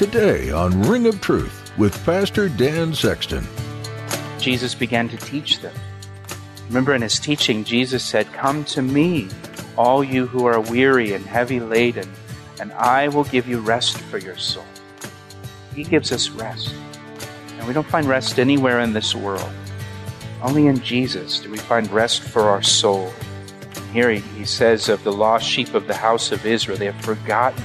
Today on Ring of Truth with Pastor Dan Sexton. Jesus began to teach them. Remember in his teaching, Jesus said, Come to me, all you who are weary and heavy laden, and I will give you rest for your soul. He gives us rest. And we don't find rest anywhere in this world. Only in Jesus do we find rest for our soul. Here he, he says of the lost sheep of the house of Israel, they have forgotten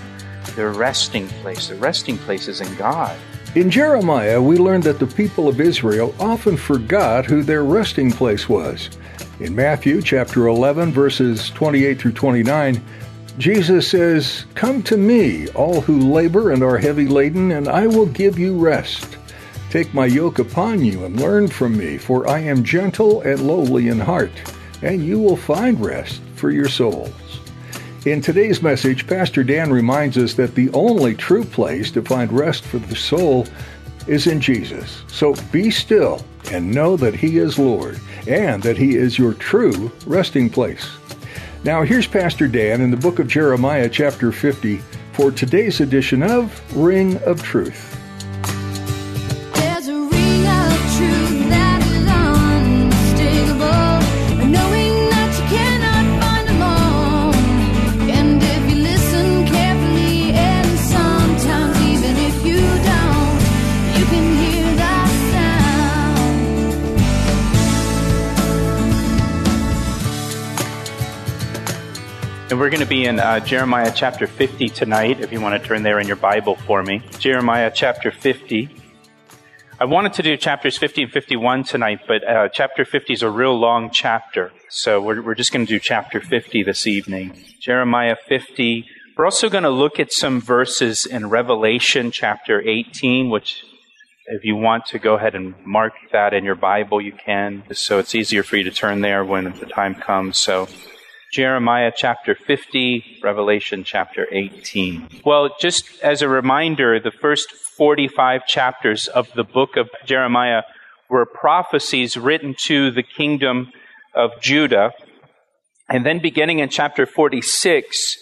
their resting place. Their resting place is in God. In Jeremiah, we learned that the people of Israel often forgot who their resting place was. In Matthew chapter 11 verses 28 through 29, Jesus says, "Come to me, all who labor and are heavy laden, and I will give you rest. Take my yoke upon you and learn from me, for I am gentle and lowly in heart, and you will find rest for your souls." In today's message, Pastor Dan reminds us that the only true place to find rest for the soul is in Jesus. So be still and know that He is Lord and that He is your true resting place. Now, here's Pastor Dan in the book of Jeremiah, chapter 50, for today's edition of Ring of Truth. To be in uh, Jeremiah chapter 50 tonight, if you want to turn there in your Bible for me. Jeremiah chapter 50. I wanted to do chapters 50 and 51 tonight, but uh, chapter 50 is a real long chapter. So we're, we're just going to do chapter 50 this evening. Jeremiah 50. We're also going to look at some verses in Revelation chapter 18, which if you want to go ahead and mark that in your Bible, you can. So it's easier for you to turn there when the time comes. So Jeremiah chapter 50, Revelation chapter 18. Well, just as a reminder, the first 45 chapters of the book of Jeremiah were prophecies written to the kingdom of Judah. And then beginning in chapter 46,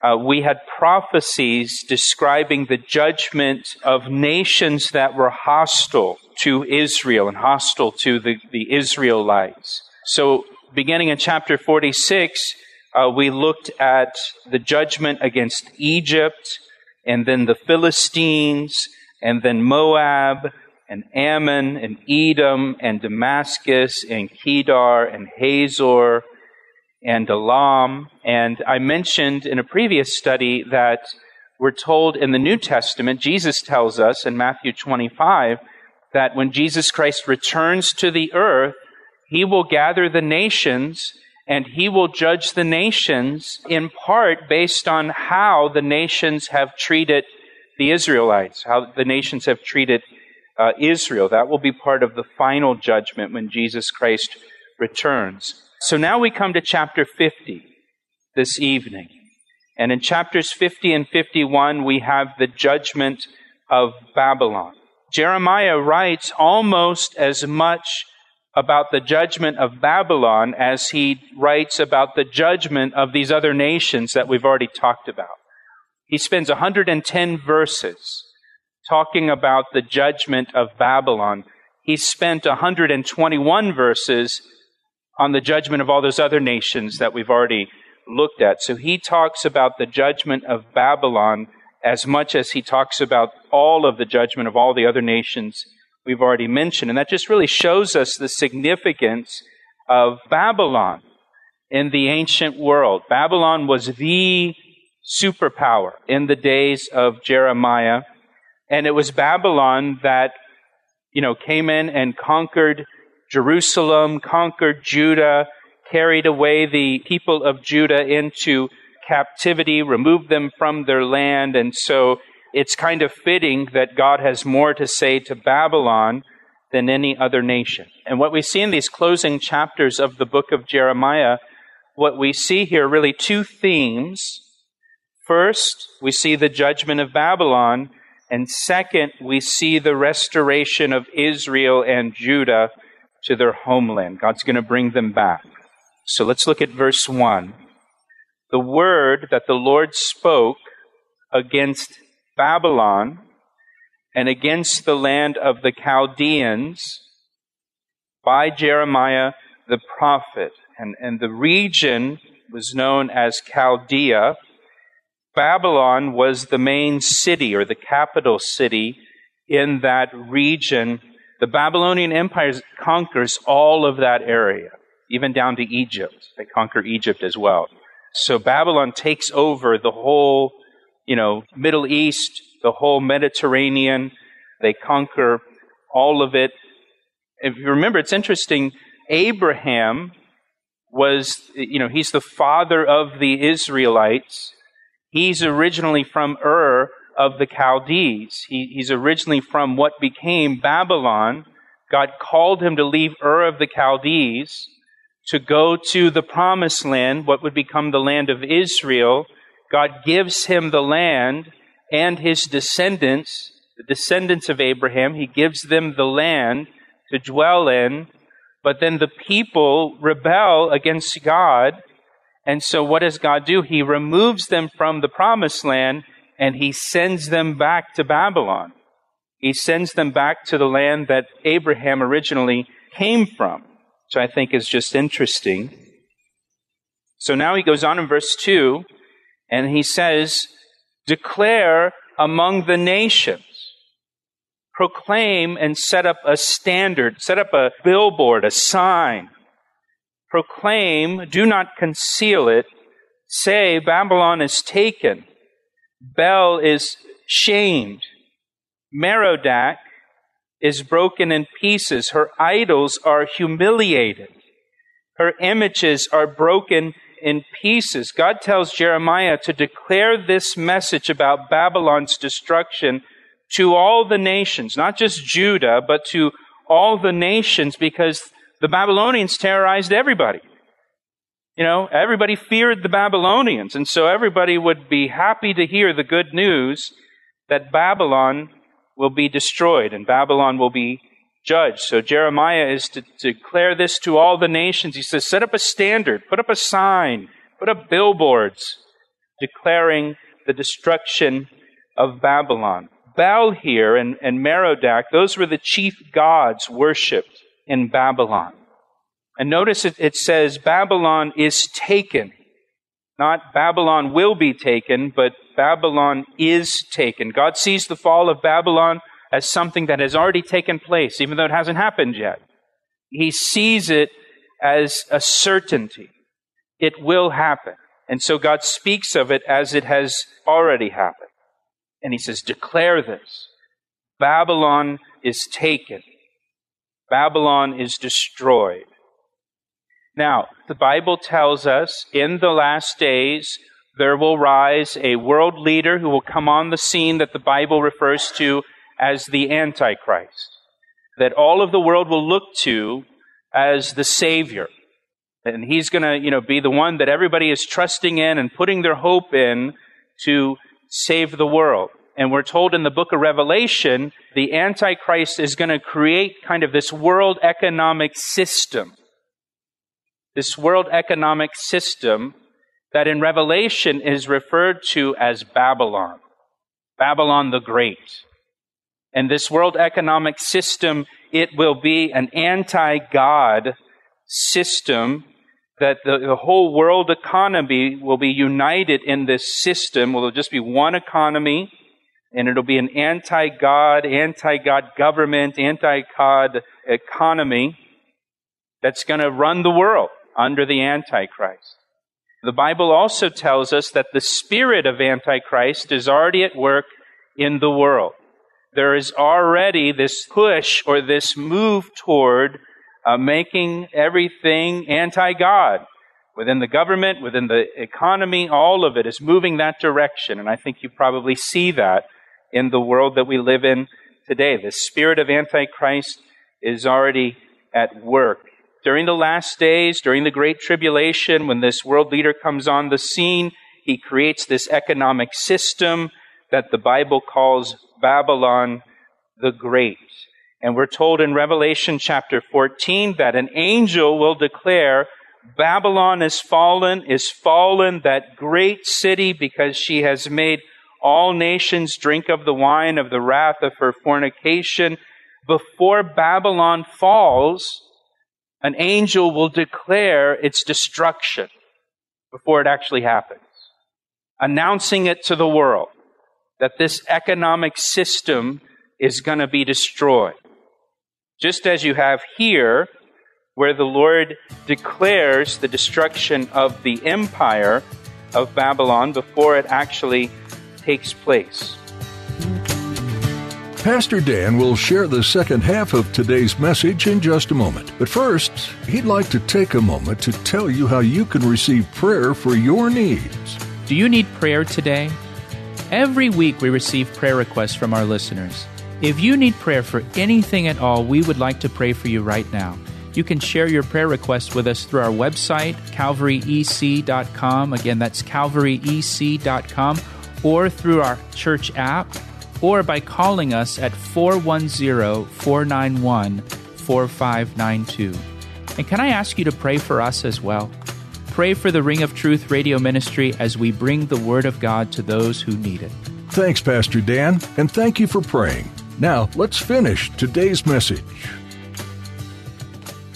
uh, we had prophecies describing the judgment of nations that were hostile to Israel and hostile to the, the Israelites. So beginning in chapter 46, uh, we looked at the judgment against Egypt, and then the Philistines, and then Moab, and Ammon, and Edom, and Damascus, and Kedar, and Hazor, and Elam. And I mentioned in a previous study that we're told in the New Testament, Jesus tells us in Matthew 25, that when Jesus Christ returns to the earth, he will gather the nations and he will judge the nations in part based on how the nations have treated the Israelites, how the nations have treated uh, Israel. That will be part of the final judgment when Jesus Christ returns. So now we come to chapter 50 this evening. And in chapters 50 and 51, we have the judgment of Babylon. Jeremiah writes almost as much about the judgment of Babylon as he writes about the judgment of these other nations that we've already talked about. He spends 110 verses talking about the judgment of Babylon. He spent 121 verses on the judgment of all those other nations that we've already looked at. So he talks about the judgment of Babylon as much as he talks about all of the judgment of all the other nations we've already mentioned. And that just really shows us the significance of Babylon in the ancient world. Babylon was the superpower in the days of Jeremiah. And it was Babylon that, you know, came in and conquered Jerusalem, conquered Judah, carried away the people of Judah into captivity, removed them from their land. And so it's kind of fitting that God has more to say to Babylon than any other nation. And what we see in these closing chapters of the book of Jeremiah, what we see here really two themes. First, we see the judgment of Babylon, and second, we see the restoration of Israel and Judah to their homeland. God's going to bring them back. So let's look at verse 1. The word that the Lord spoke against Babylon and against the land of the Chaldeans by Jeremiah the prophet. And, and the region was known as Chaldea. Babylon was the main city or the capital city in that region. The Babylonian Empire conquers all of that area, even down to Egypt. They conquer Egypt as well. So Babylon takes over the whole, you know, Middle East, the whole Mediterranean. They conquer all of it. If you remember, it's interesting. Abraham was, you know, he's the father of the Israelites. He's originally from Ur of the Chaldees. He, he's originally from what became Babylon. God called him to leave Ur of the Chaldees to go to the promised land, what would become the land of Israel. God gives him the land and his descendants, the descendants of Abraham. He gives them the land to dwell in. But then the people rebel against God. And so what does God do? He removes them from the promised land and he sends them back to Babylon. He sends them back to the land that Abraham originally came from which I think is just interesting. So now he goes on in verse 2, and he says, Declare among the nations, proclaim and set up a standard, set up a billboard, a sign. Proclaim, do not conceal it. Say, Babylon is taken. Bel is shamed. Merodach is broken in pieces. Her idols are humiliated. Her images are broken in pieces. God tells Jeremiah to declare this message about Babylon's destruction to all the nations, not just Judah, but to all the nations because the Babylonians terrorized everybody. You know, everybody feared the Babylonians, and so everybody would be happy to hear the good news that Babylon will be destroyed and Babylon will be judged. So Jeremiah is to, to declare this to all the nations. He says, set up a standard, put up a sign, put up billboards declaring the destruction of Babylon. Bel here and, and Merodach, those were the chief gods worshipped in Babylon. And notice it, it says Babylon is taken. Not Babylon will be taken, but Babylon is taken. God sees the fall of Babylon as something that has already taken place, even though it hasn't happened yet. He sees it as a certainty. It will happen. And so God speaks of it as it has already happened. And he says, Declare this. Babylon is taken. Babylon is destroyed. Now, the Bible tells us in the last days there will rise a world leader who will come on the scene that the Bible refers to as the Antichrist, that all of the world will look to as the Savior. And he's going to, you know, be the one that everybody is trusting in and putting their hope in to save the world. And we're told in the book of Revelation, the Antichrist is going to create kind of this world economic system this world economic system that in Revelation is referred to as Babylon, Babylon the Great. And this world economic system, it will be an anti God system that the, the, whole world economy will be united in this system. there'll just be one economy, and it'll be an anti God, anti God government, anti God economy that's going to run the world under the Antichrist. The Bible also tells us that the spirit of Antichrist is already at work in the world. There is already this push or this move toward uh, making everything anti God. Within the government, within the economy, all of it is moving that direction. And I think you probably see that in the world that we live in today. The spirit of Antichrist is already at work. During the last days, during the Great Tribulation, when this world leader comes on the scene, he creates this economic system that the Bible calls Babylon the Great. And we're told in Revelation chapter 14 that an angel will declare, Babylon is fallen, is fallen, that great city, because she has made all nations drink of the wine of the wrath of her fornication. Before Babylon falls, an angel will declare its destruction before it actually happens, announcing it to the world that this economic system is going to be destroyed. Just as you have here, where the Lord declares the destruction of the empire of Babylon before it actually takes place. Pastor Dan will share the second half of today's message in just a moment. But first, he'd like to take a moment to tell you how you can receive prayer for your needs. Do you need prayer today? Every week we receive prayer requests from our listeners. If you need prayer for anything at all, we would like to pray for you right now. You can share your prayer requests with us through our website, calvaryec.com. Again, that's calvaryec.com, or through our church app, or by calling us at 410 491 4592. And can I ask you to pray for us as well? Pray for the Ring of Truth radio ministry as we bring the Word of God to those who need it. Thanks, Pastor Dan, and thank you for praying. Now, let's finish today's message.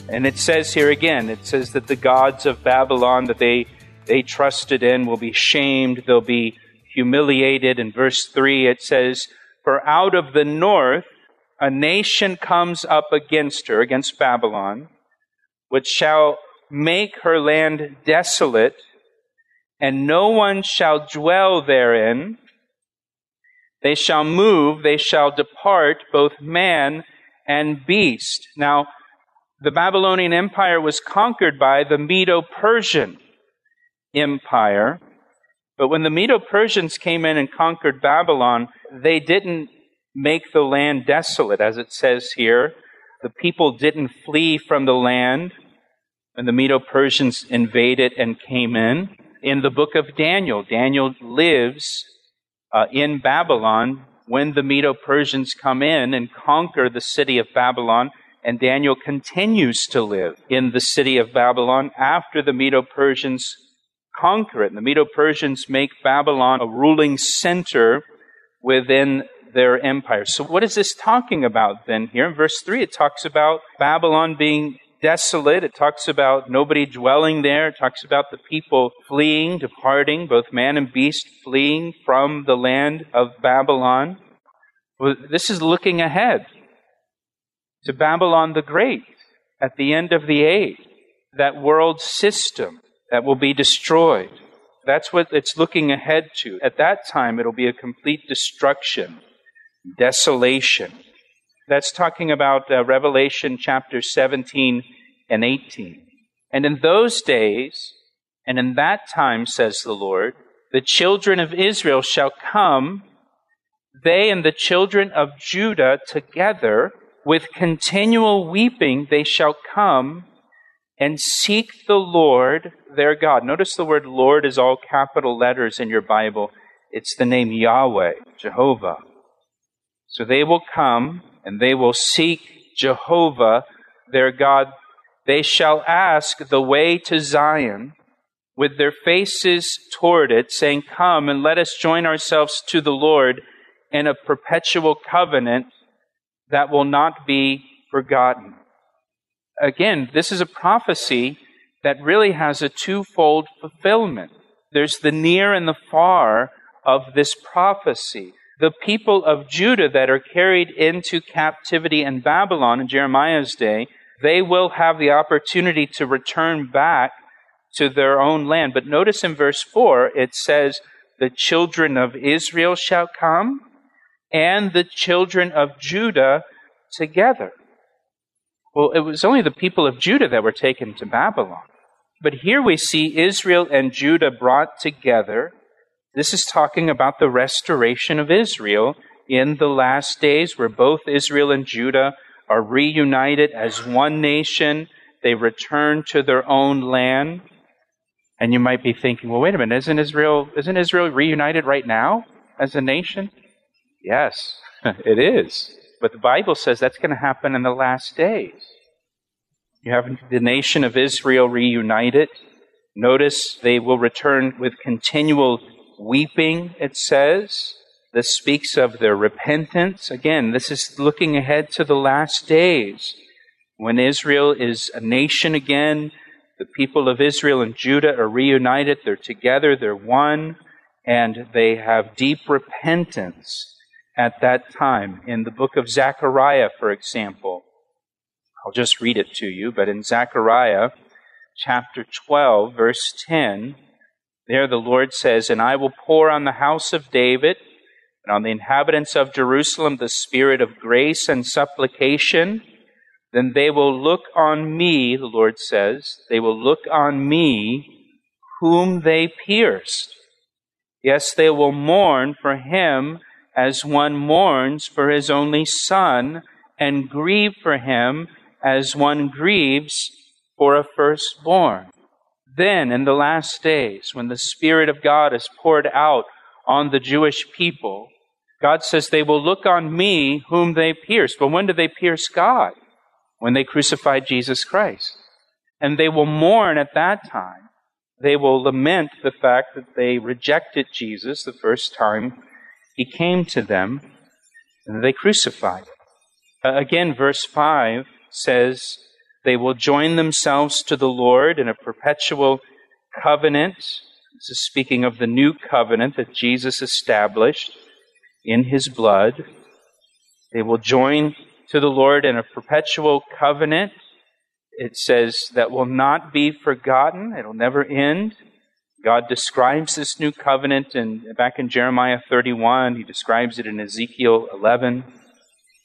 And it says here again, it says that the gods of Babylon that they, they trusted in will be shamed, they'll be humiliated. In verse 3, it says, For out of the north a nation comes up against her, against Babylon, which shall make her land desolate, and no one shall dwell therein. They shall move, they shall depart, both man and beast. Now, the Babylonian Empire was conquered by the Medo Persian Empire. But when the Medo Persians came in and conquered Babylon, they didn't make the land desolate, as it says here. The people didn't flee from the land when the Medo Persians invaded and came in. In the book of Daniel, Daniel lives uh, in Babylon when the Medo Persians come in and conquer the city of Babylon. And Daniel continues to live in the city of Babylon after the Medo Persians conquer it. And the Medo Persians make Babylon a ruling center within their empire. So, what is this talking about then? Here in verse 3, it talks about Babylon being desolate. It talks about nobody dwelling there. It talks about the people fleeing, departing, both man and beast fleeing from the land of Babylon. Well, this is looking ahead to Babylon the Great at the end of the age, that world system that will be destroyed. That's what it's looking ahead to. At that time, it'll be a complete destruction, desolation. That's talking about uh, Revelation chapter 17 and 18. And in those days, and in that time, says the Lord, the children of Israel shall come, they and the children of Judah together, with continual weeping, they shall come and seek the Lord their God. Notice the word Lord is all capital letters in your Bible. It's the name Yahweh, Jehovah. So they will come and they will seek Jehovah, their God. They shall ask the way to Zion with their faces toward it, saying, Come and let us join ourselves to the Lord in a perpetual covenant that will not be forgotten. Again, this is a prophecy that really has a twofold fulfillment. There's the near and the far of this prophecy the people of Judah that are carried into captivity in Babylon in Jeremiah's day, they will have the opportunity to return back to their own land. But notice in verse 4, it says, The children of Israel shall come, and the children of Judah together. Well, it was only the people of Judah that were taken to Babylon. But here we see Israel and Judah brought together this is talking about the restoration of Israel in the last days, where both Israel and Judah are reunited as one nation. They return to their own land. And you might be thinking, well, wait a minute, isn't Israel, isn't Israel reunited right now as a nation? Yes, it is. But the Bible says that's going to happen in the last days. You have the nation of Israel reunited. Notice they will return with continual weeping, it says. This speaks of their repentance. Again, this is looking ahead to the last days when Israel is a nation again. The people of Israel and Judah are reunited. They're together. They're one. And they have deep repentance at that time. In the book of Zechariah, for example, I'll just read it to you, but in Zechariah chapter 12, verse 10, there the Lord says, And I will pour on the house of David and on the inhabitants of Jerusalem the spirit of grace and supplication. Then they will look on me, the Lord says, they will look on me whom they pierced. Yes, they will mourn for him as one mourns for his only son, and grieve for him as one grieves for a firstborn. Then, in the last days, when the Spirit of God is poured out on the Jewish people, God says they will look on me whom they pierced. But when did they pierce God? When they crucified Jesus Christ. And they will mourn at that time. They will lament the fact that they rejected Jesus the first time he came to them, and they crucified him. Again, verse 5 says, They will join themselves to the Lord in a perpetual covenant. This is speaking of the new covenant that Jesus established in his blood. They will join to the Lord in a perpetual covenant. It says that will not be forgotten. It'll never end. God describes this new covenant and back in Jeremiah 31. He describes it in Ezekiel 11.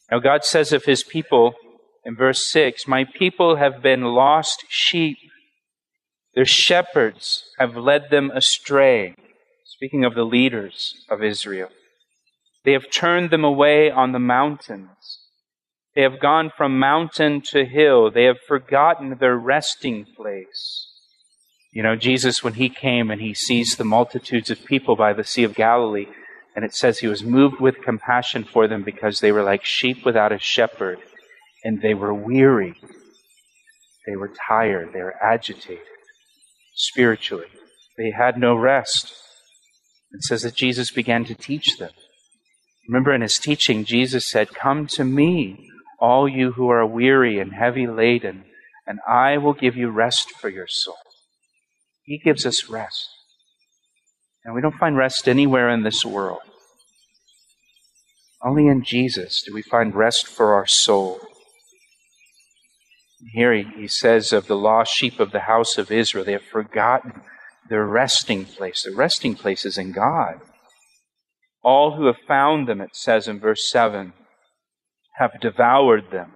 Now God says of his people in verse 6, My people have been lost sheep. Their shepherds have led them astray. Speaking of the leaders of Israel. They have turned them away on the mountains. They have gone from mountain to hill. They have forgotten their resting place. You know, Jesus, when he came and he sees the multitudes of people by the Sea of Galilee, and it says he was moved with compassion for them because they were like sheep without a shepherd, and they were weary. They were tired. They were agitated spiritually. They had no rest. It says that Jesus began to teach them. Remember in his teaching, Jesus said, Come to me, all you who are weary and heavy laden, and I will give you rest for your soul. He gives us rest. And we don't find rest anywhere in this world. Only in Jesus do we find rest for our soul. Here he, says of the lost sheep of the house of Israel, they have forgotten their resting place. Their resting place is in God. All who have found them, it says in verse 7, have devoured them.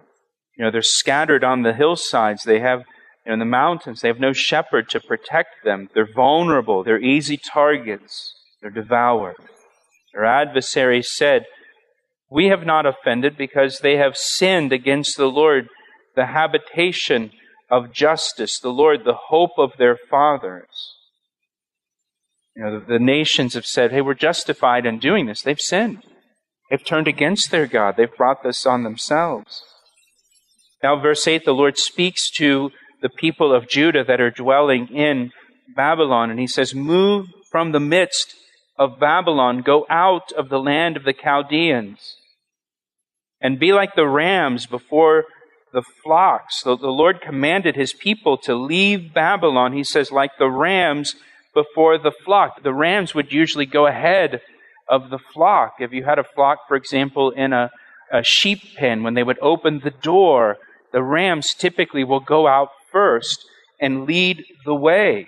You know, they're scattered on the hillsides. They have, you know, in the mountains, they have no shepherd to protect them. They're vulnerable. They're easy targets. They're devoured. Their adversaries said, We have not offended because they have sinned against the Lord, the habitation of justice, the Lord, the hope of their fathers. You know, the, the nations have said, hey, we're justified in doing this. They've sinned. They've turned against their God. They've brought this on themselves. Now, verse 8, the Lord speaks to the people of Judah that are dwelling in Babylon, and he says, Move from the midst of Babylon, go out of the land of the Chaldeans, and be like the rams before the flocks. The, the Lord commanded his people to leave Babylon. He says, like the rams before the flock. The rams would usually go ahead of the flock. If you had a flock, for example, in a, a sheep pen, when they would open the door, the rams typically will go out first and lead the way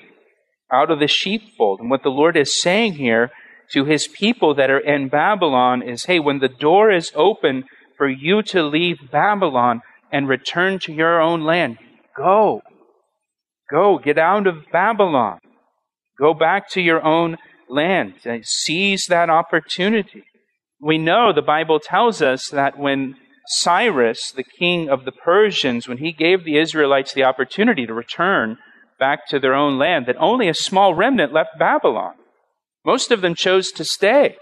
out of the sheepfold. And what the Lord is saying here to his people that are in Babylon is hey, when the door is open for you to leave Babylon and return to your own land, go. Go, get out of Babylon. Go back to your own land. Seize that opportunity. We know the Bible tells us that when Cyrus, the king of the Persians, when he gave the Israelites the opportunity to return back to their own land, that only a small remnant left Babylon. Most of them chose to stay.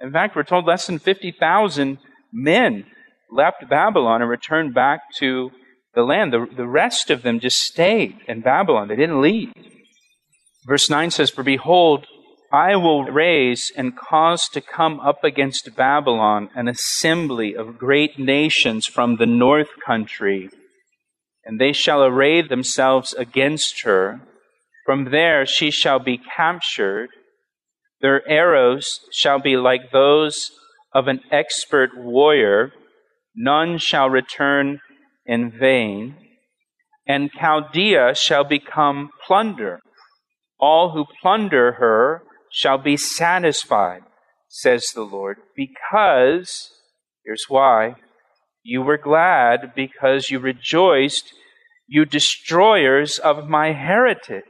In fact, we're told less than 50,000 men left Babylon and returned back to the land. The, the rest of them just stayed in Babylon. They didn't leave. Verse 9 says, For behold, I will raise and cause to come up against Babylon an assembly of great nations from the north country, and they shall array themselves against her. From there she shall be captured. Their arrows shall be like those of an expert warrior. None shall return in vain. And Chaldea shall become plunder. All who plunder her shall be satisfied, says the Lord, because, here's why, you were glad because you rejoiced, you destroyers of my heritage,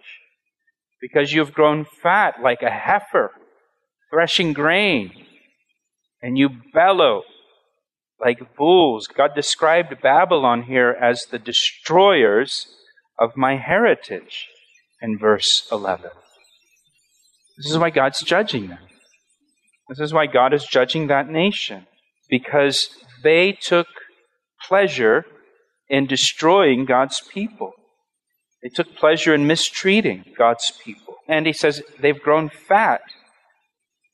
because you have grown fat like a heifer, threshing grain, and you bellow like bulls. God described Babylon here as the destroyers of my heritage in verse 11. This is why God's judging them. This is why God is judging that nation. Because they took pleasure in destroying God's people. They took pleasure in mistreating God's people. And he says they've grown fat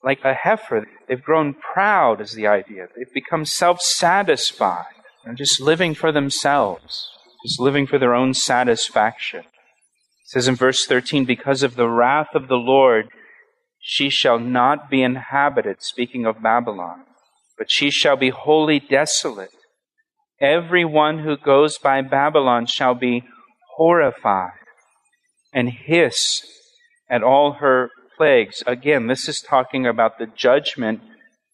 like a heifer. They've grown proud, is the idea. They've become self satisfied and just living for themselves, just living for their own satisfaction. It says in verse 13, because of the wrath of the Lord, she shall not be inhabited, speaking of Babylon, but she shall be wholly desolate. Every one who goes by Babylon shall be horrified and hiss at all her plagues. Again, this is talking about the judgment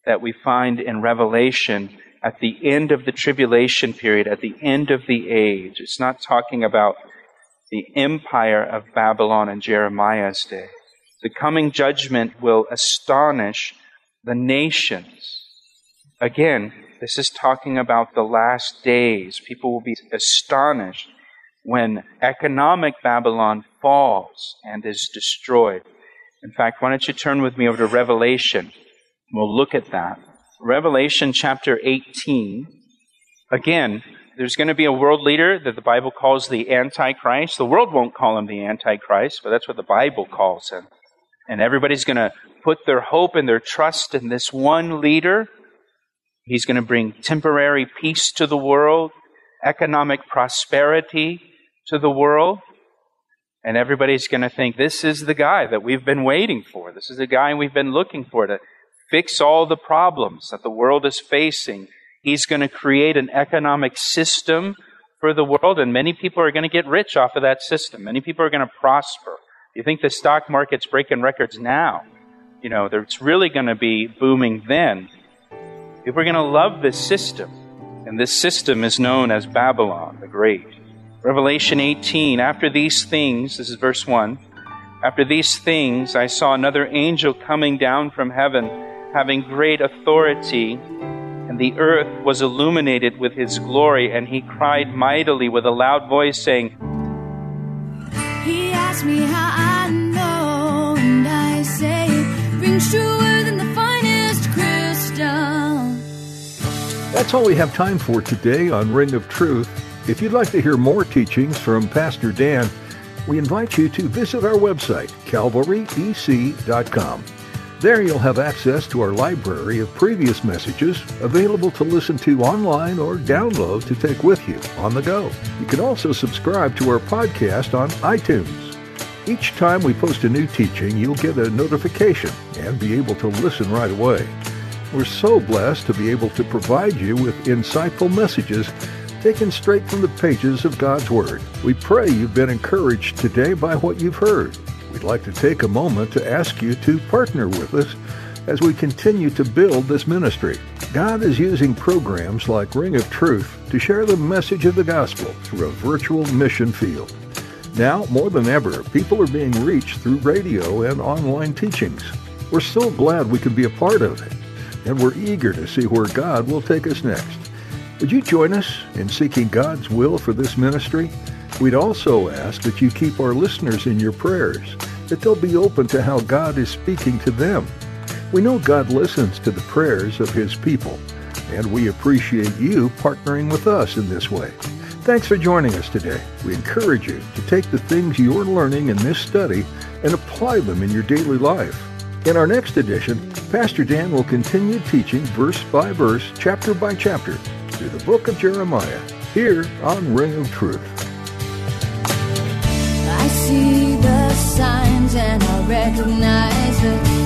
that we find in Revelation at the end of the tribulation period, at the end of the age. It's not talking about the empire of Babylon in Jeremiah's day. The coming judgment will astonish the nations. Again, this is talking about the last days. People will be astonished when economic Babylon falls and is destroyed. In fact, why don't you turn with me over to Revelation? We'll look at that. Revelation chapter 18. Again, there's going to be a world leader that the Bible calls the Antichrist. The world won't call him the Antichrist, but that's what the Bible calls him. And everybody's going to put their hope and their trust in this one leader. He's going to bring temporary peace to the world, economic prosperity to the world. And everybody's going to think this is the guy that we've been waiting for. This is the guy we've been looking for to fix all the problems that the world is facing. He's going to create an economic system for the world, and many people are going to get rich off of that system. Many people are going to prosper. You think the stock market's breaking records now? You know, it's really going to be booming then. People are going to love this system. And this system is known as Babylon the Great. Revelation 18, after these things, this is verse 1. After these things, I saw another angel coming down from heaven, having great authority, and the earth was illuminated with his glory, and he cried mightily with a loud voice, saying, He asked me how i know and i say. That's all we have time for today on Ring of Truth. If you'd like to hear more teachings from Pastor Dan, we invite you to visit our website, calvaryec.com. There you'll have access to our library of previous messages available to listen to online or download to take with you on the go. You can also subscribe to our podcast on iTunes. Each time we post a new teaching, you'll get a notification and be able to listen right away. We're so blessed to be able to provide you with insightful messages taken straight from the pages of God's Word. We pray you've been encouraged today by what you've heard. We'd like to take a moment to ask you to partner with us as we continue to build this ministry. God is using programs like Ring of Truth to share the message of the gospel through a virtual mission field. Now, more than ever, people are being reached through radio and online teachings. We're so glad we can be a part of it. and we're eager to see where God will take us next. Would you join us in seeking God's will for this ministry? We'd also ask that you keep our listeners in your prayers, that they'll be open to how God is speaking to them. We know God listens to the prayers of his people, and we appreciate you partnering with us in this way. Thanks for joining us today. We encourage you to take the things you're learning in this study and apply them in your daily life. In our next edition, Pastor Dan will continue teaching verse by verse, chapter by chapter, through the book of Jeremiah, here on Ring of Truth. I see the signs and I recognize the